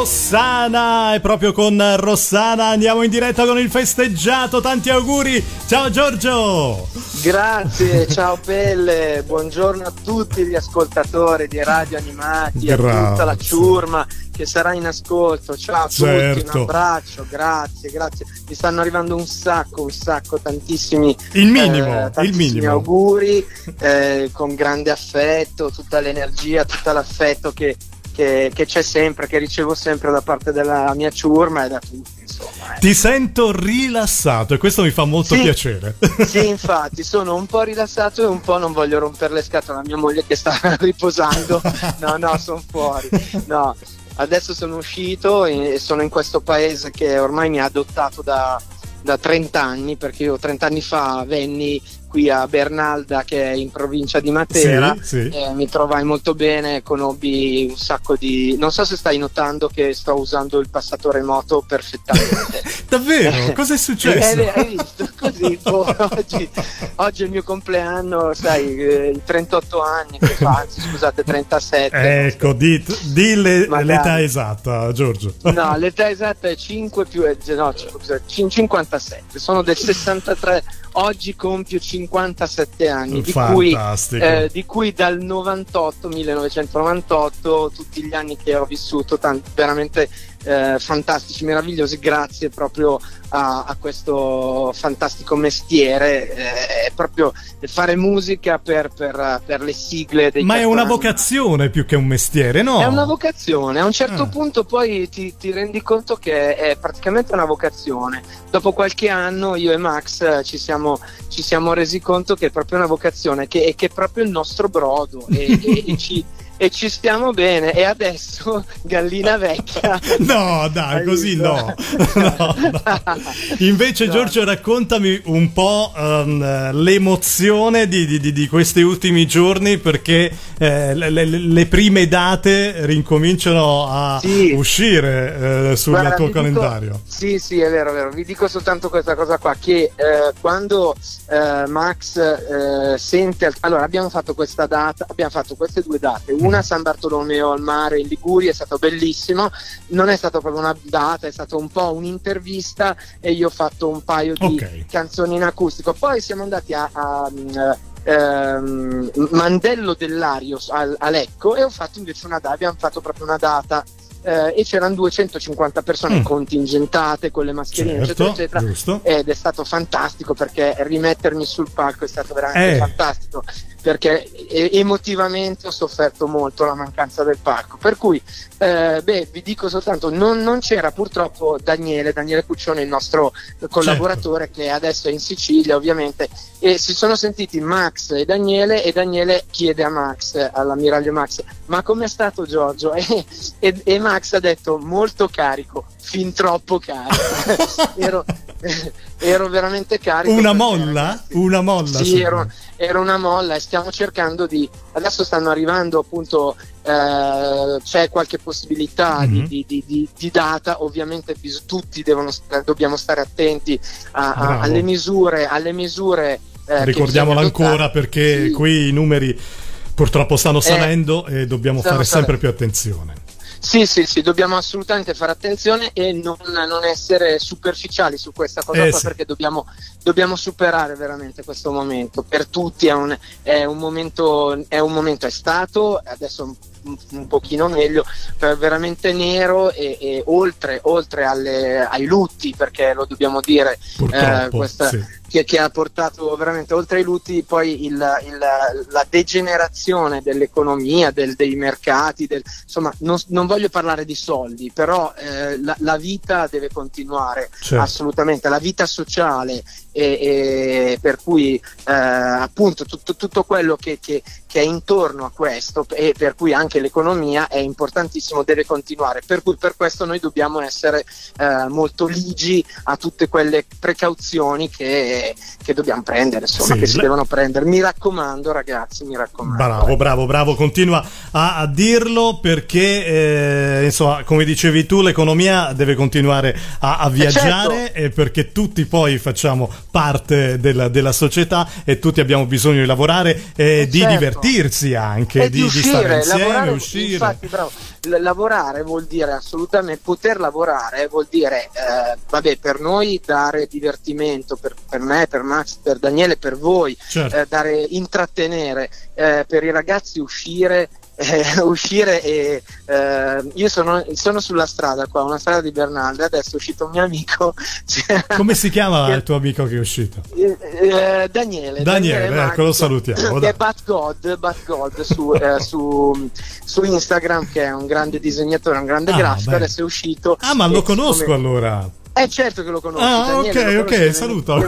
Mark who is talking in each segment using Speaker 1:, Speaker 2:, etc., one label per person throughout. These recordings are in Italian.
Speaker 1: Rossana e proprio con Rossana andiamo in diretta con il festeggiato. Tanti auguri. Ciao Giorgio.
Speaker 2: Grazie, ciao Pelle. Buongiorno a tutti gli ascoltatori di Radio Animati, a tutta la ciurma che sarà in ascolto. Ciao a certo. tutti, un abbraccio, grazie, grazie. Mi stanno arrivando un sacco, un sacco, tantissimi,
Speaker 1: il minimo,
Speaker 2: eh, tantissimi
Speaker 1: il minimo.
Speaker 2: auguri eh, con grande affetto, tutta l'energia, tutto l'affetto che che, che, c'è sempre, che ricevo sempre da parte della mia ciurma e da tutti. Insomma,
Speaker 1: eh. Ti sento rilassato e questo mi fa molto
Speaker 2: sì,
Speaker 1: piacere.
Speaker 2: Sì, infatti, sono un po' rilassato e un po' non voglio rompere le scatole a mia moglie che sta riposando. No, no, sono fuori. No, adesso sono uscito e sono in questo paese che ormai mi ha adottato da, da 30 anni, perché io 30 anni fa venni qui a Bernalda che è in provincia di Matera. Sì, sì. Eh, mi trovai molto bene conobbi un sacco di non so se stai notando che sto usando il passatore moto perfettamente.
Speaker 1: Davvero? cosa è successo?
Speaker 2: Eh, hai visto? Così oh, oggi, oggi, è il mio compleanno sai eh, 38 anni che fa anzi scusate 37
Speaker 1: ecco di, di le, l'età esatta Giorgio.
Speaker 2: No l'età esatta è 5 più eh, no 57 sono del 63 oggi compio 57 anni, di cui, eh, di cui, dal 98, 1998, tutti gli anni che ho vissuto, tanti, veramente eh, fantastici, meravigliosi, grazie proprio a, a questo fantastico mestiere, eh, è proprio fare musica per, per, per le sigle dei
Speaker 1: Ma è una vocazione più che un mestiere, no?
Speaker 2: È una vocazione, a un certo ah. punto poi ti, ti, rendi conto che è praticamente una vocazione. Dopo qualche anno io e Max ci siamo, ci siamo resi conto che è proprio una vocazione, che, che è proprio il nostro brodo e, e, e ci e ci stiamo bene. E adesso gallina vecchia.
Speaker 1: No, dai, così no. no, no. Invece, no. Giorgio, raccontami un po' um, l'emozione di, di, di, questi ultimi giorni perché eh, le, le, le, prime date rincominciano a sì. uscire eh, sul Guarda, tuo calendario.
Speaker 2: Dico, sì, sì, è vero, è vero. Vi dico soltanto questa cosa qua: che eh, quando eh, Max eh, sente. Allora, abbiamo fatto questa data, abbiamo fatto queste due date. Una una a San Bartolomeo al mare in Liguria, è stato bellissimo, non è stata proprio una data, è stato un po' un'intervista e io ho fatto un paio di okay. canzoni in acustico, poi siamo andati a, a ehm, Mandello dell'Ario a, Lecco e ho fatto invece una data, abbiamo fatto proprio una data eh, e c'erano 250 persone mm. contingentate con le mascherine certo, eccetera eccetera ed è stato fantastico perché rimettermi sul palco è stato veramente eh. fantastico perché emotivamente ho sofferto molto la mancanza del parco. Per cui, eh, beh, vi dico soltanto, non, non, c'era purtroppo Daniele, Daniele Cuccione, il nostro collaboratore certo. che adesso è in Sicilia ovviamente, e si sono sentiti Max e Daniele e Daniele chiede a Max, all'ammiraglio Max, ma com'è stato Giorgio? E, e, e Max ha detto molto carico, fin troppo carico. ero, ero, veramente carico.
Speaker 1: Una molla? Una molla?
Speaker 2: Sì, ero, era una molla e stiamo cercando di adesso stanno arrivando appunto eh, c'è qualche possibilità mm-hmm. di, di, di, di, data ovviamente bis- tutti devono, dobbiamo stare attenti a, a, alle misure alle misure
Speaker 1: eh, ricordiamolo ancora perché sì. qui i numeri purtroppo stanno eh, salendo eh, e dobbiamo fare sempre più attenzione
Speaker 2: sì, sì, sì, dobbiamo assolutamente fare attenzione e non, non essere superficiali su questa cosa eh, qua sì. perché dobbiamo, dobbiamo, superare veramente questo momento. Per tutti è un, è un, momento, è un momento, è stato, adesso un, un pochino meglio, veramente nero e, e oltre, oltre alle, ai lutti, perché lo dobbiamo dire,
Speaker 1: eh, questa, sì
Speaker 2: che, che, ha portato veramente oltre ai lutti poi il, il, la degenerazione dell'economia, del, dei mercati, del, insomma non, non, voglio parlare di soldi, però eh, la, la, vita deve continuare certo. assolutamente, la vita sociale e, e per cui eh, appunto tutto, tutto quello che, che, che, è intorno a questo e per cui anche l'economia è importantissimo, deve continuare, per cui per questo noi dobbiamo essere eh, molto ligi a tutte quelle precauzioni che, che dobbiamo prendere, insomma, sì, che si devono prendere. Mi raccomando ragazzi, mi raccomando.
Speaker 1: Bravo, bravo, bravo, continua a, a dirlo perché eh, insomma, come dicevi tu, l'economia deve continuare a, a viaggiare certo. e perché tutti poi facciamo parte della, della, società e tutti abbiamo bisogno di lavorare e eh di certo. divertirsi anche,
Speaker 2: e di,
Speaker 1: di,
Speaker 2: uscire,
Speaker 1: di stare insieme,
Speaker 2: lavorare,
Speaker 1: uscire.
Speaker 2: Infatti, bravo L- lavorare vuol dire assolutamente poter lavorare vuol dire eh, vabbè per noi dare divertimento per, per, me per Max per Daniele per voi certo. eh, dare intrattenere eh, per i ragazzi uscire eh, uscire e eh, io sono, sono, sulla strada qua, una strada di Bernalda, adesso è uscito un mio amico.
Speaker 1: Come si chiama che, il tuo amico che è uscito?
Speaker 2: Eh, eh Daniele.
Speaker 1: Daniele, Daniele ecco, lo salutiamo.
Speaker 2: Che è Bat God, Bat God su, eh, su, su, Instagram, che è un grande disegnatore, un grande ah, grafico, beh. adesso è uscito.
Speaker 1: Ah, ma lo conosco come... allora.
Speaker 2: Eh certo che lo conosco.
Speaker 1: Ah, Daniele, ok, ok, saluto.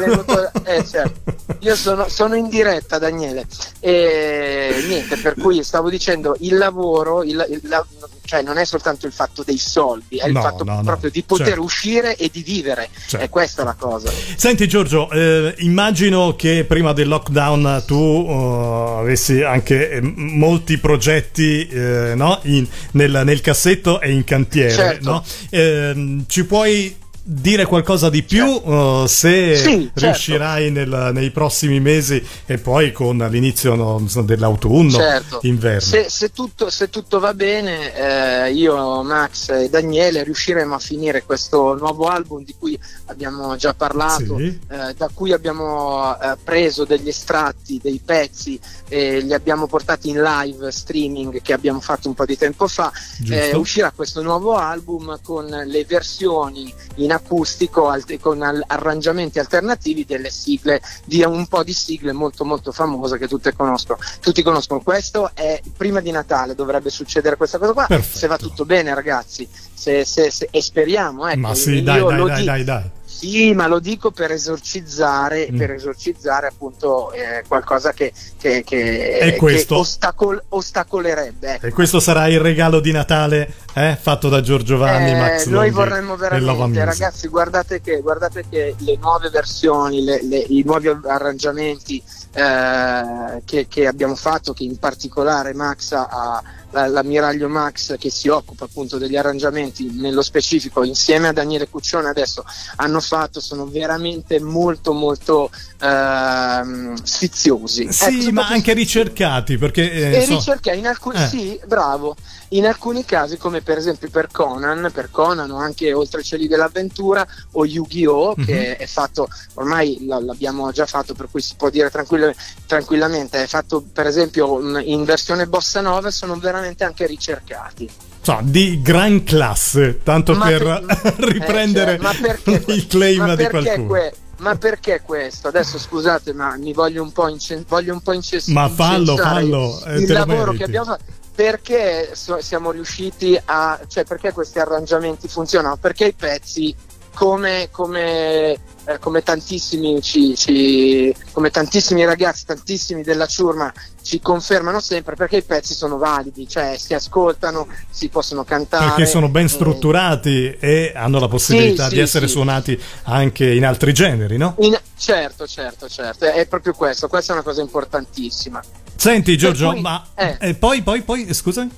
Speaker 2: Eh, certo. Io sono, sono, in diretta, Daniele. E niente, per cui stavo dicendo il lavoro, il, il, la, cioè non è soltanto il fatto dei soldi, è no, il fatto no, proprio no. di poter certo. uscire e di vivere. Certo. È questa la cosa.
Speaker 1: Senti Giorgio, eh, immagino che prima del lockdown tu uh, avessi anche eh, molti progetti eh, in, nel, nel, cassetto e in cantiere. Certo. Ehm, ci puoi dire qualcosa di più uh, se sì, certo. riuscirai nel, nei prossimi mesi e poi con l'inizio no, dell'autunno certo. inverno
Speaker 2: se, se, tutto, se, tutto, va bene eh, io Max e Daniele riusciremo a finire questo nuovo album di cui abbiamo già parlato sì. eh, da cui abbiamo eh, preso degli estratti dei pezzi e li abbiamo portati in live streaming che abbiamo fatto un po' di tempo fa eh, uscirà questo nuovo album con le versioni in acustico alt- con al- arrangiamenti alternativi delle sigle, di un po' di sigle molto molto famose che tutte conoscono. tutti conoscono. Questo è prima di Natale, dovrebbe succedere questa cosa qua, Perfetto. se va tutto bene ragazzi, se, se, se, e speriamo. Ecco,
Speaker 1: Ma sì, dai, dai, dai, dai, dai.
Speaker 2: Sì, ma lo dico per esorcizzare, mm. per esorcizzare appunto eh, qualcosa che, che, che, che ostacol- ostacolerebbe.
Speaker 1: Ecco. E questo sarà il regalo di Natale eh, fatto da Giorgio Vanni,
Speaker 2: eh,
Speaker 1: Max
Speaker 2: Noi vorremmo veramente, ragazzi, guardate che, guardate che, le nuove versioni, le, le, i nuovi arrangiamenti eh, che, abbiamo fatto, che in particolare Max ha l'ammiraglio Max che si occupa appunto degli arrangiamenti nello specifico insieme a Daniele Cuccione adesso hanno fatto sono veramente molto molto ehm, sfiziosi
Speaker 1: sì ecco, ma anche ricercati perché
Speaker 2: eh, so... ricercati in alcuni eh. sì bravo in alcuni casi come per esempio per Conan per Conan o anche Oltre i cieli dell'avventura o Yu-Gi-Oh mm-hmm. che è fatto ormai l'abbiamo già fatto per cui si può dire tranquill- tranquillamente è fatto per esempio in versione bossa nova sono veramente anche ricercati
Speaker 1: so, di gran classe tanto ma per, per riprendere eh, cioè, il claim di qualcuno
Speaker 2: que- ma perché questo? Adesso scusate, ma mi voglio un po', incen- voglio un po incens-
Speaker 1: Ma fallo, fallo.
Speaker 2: Eh, il lavoro che abbiamo fatto perché so, siamo riusciti a, cioè perché questi arrangiamenti funzionano? Perché i pezzi, come, come, eh, come, tantissimi, ci, ci, come tantissimi ragazzi, tantissimi della ciurma ci confermano sempre perché i pezzi sono validi, cioè si ascoltano, si possono cantare.
Speaker 1: Perché sono ben strutturati e, e hanno la possibilità sì, di sì, essere sì. suonati anche in altri generi, no?
Speaker 2: In, certo, certo, certo, è proprio questo, questa è una cosa importantissima.
Speaker 1: Senti Giorgio, cui, ma eh. eh, poi, poi, poi, scusami.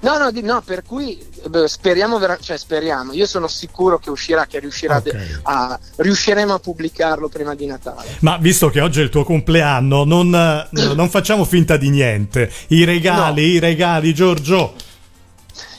Speaker 2: No, no, no, per cui beh, speriamo, vera- cioè speriamo, io sono sicuro che uscirà, che riuscirà okay. a, riusciremo a pubblicarlo prima di Natale.
Speaker 1: Ma visto che oggi è il tuo compleanno, non, non facciamo finta di niente. I regali, no. i regali, Giorgio.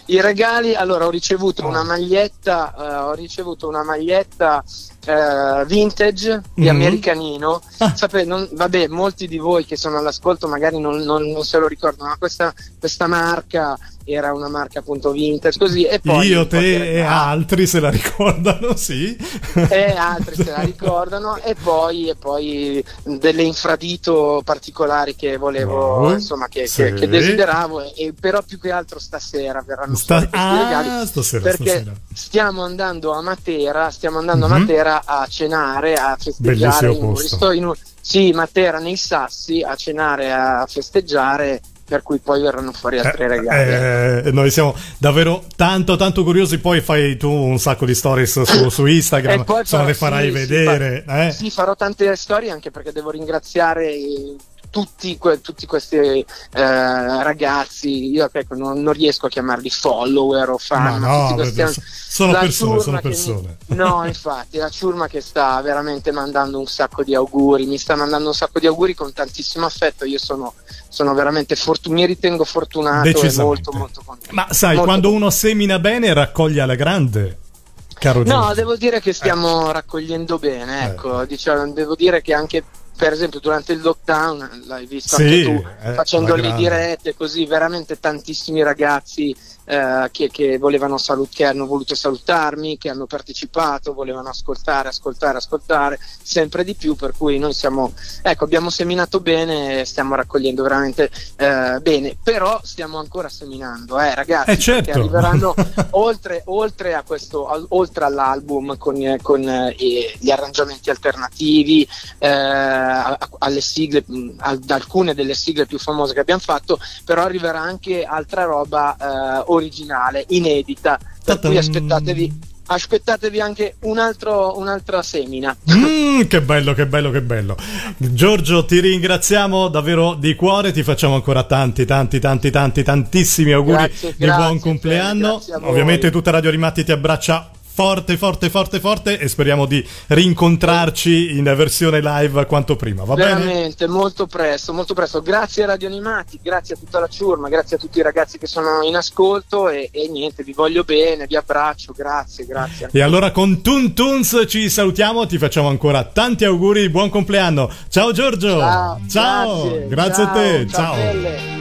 Speaker 2: I regali, allora ho ricevuto una maglietta, uh, ho ricevuto una maglietta uh, vintage di mm-hmm. Americanino. Ah. Sapete, non, vabbè, molti di voi che sono all'ascolto magari non, non, non se lo ricordano, ma questa, questa marca era una marca appunto vintage così e poi
Speaker 1: io te e altri se la ricordano sì
Speaker 2: e altri se la ricordano e poi, e poi delle infradito particolari che volevo oh, insomma che, sì. che, che desideravo e, però più che altro stasera verranno Sta- ah, regali stasera, perché stasera. stiamo andando a Matera stiamo andando mm-hmm. a mhm. Matera a cenare a festeggiare in, in un, sì Matera nei Sassi a cenare a festeggiare per cui poi verranno fuori altri eh, regali.
Speaker 1: Eh, eh, noi siamo davvero tanto tanto curiosi, poi fai tu un sacco di stories su, su Instagram, insomma le farai sì, vedere.
Speaker 2: Sì, fa-
Speaker 1: eh?
Speaker 2: sì, farò tante storie anche perché devo ringraziare tutti, que- tutti questi eh, ragazzi, io ecco, non, non, riesco a chiamarli follower o fan,
Speaker 1: ma no, questi, sono persone, sono persone.
Speaker 2: Mi, no, infatti, la ciurma che sta veramente mandando un sacco di auguri, mi sta mandando un sacco di auguri con tantissimo affetto, io sono, sono veramente fortunato, mi ritengo fortunato e molto molto contento.
Speaker 1: Ma sai, molto quando contento. uno semina bene raccoglie alla grande. Caro
Speaker 2: no, devo dire che stiamo eh. raccogliendo bene, ecco, eh. diciamo, devo dire che anche per esempio durante il lockdown, l'hai visto sì, anche tu, eh, facendo le dirette così, veramente tantissimi ragazzi eh, che, che, volevano salut- che hanno voluto salutarmi, che hanno partecipato, volevano ascoltare, ascoltare, ascoltare sempre di più, per cui noi siamo, ecco, abbiamo seminato bene e stiamo raccogliendo veramente eh, bene, però stiamo ancora seminando, eh, ragazzi,
Speaker 1: eh certo.
Speaker 2: arriveranno oltre, oltre, a questo, al, oltre all'album con, con eh, gli arrangiamenti alternativi, eh, alle sigle, ad alcune delle sigle più famose che abbiamo fatto, però arriverà anche altra roba eh, originale, inedita, per cui aspettatevi aspettatevi anche un altro, un'altra semina.
Speaker 1: Mm, che bello, che bello, che bello. Giorgio, ti ringraziamo davvero di cuore, ti facciamo ancora tanti, tanti, tanti, tanti, tantissimi auguri grazie, di grazie, buon compleanno. Ovviamente tutta Radio Rimatti ti abbraccia forte, forte, forte, forte e speriamo di rincontrarci in versione live quanto prima. Va
Speaker 2: Veramente,
Speaker 1: bene?
Speaker 2: molto presto, molto presto. Grazie a Radio Animati, grazie a tutta la ciurma, grazie a tutti i ragazzi che sono in ascolto e, e niente, vi voglio bene, vi abbraccio, grazie, grazie.
Speaker 1: E allora con Tun Tunes ci salutiamo, ti facciamo ancora tanti auguri, buon compleanno. Ciao Giorgio!
Speaker 2: Ciao!
Speaker 1: ciao. Grazie, grazie ciao, a te, ciao! ciao.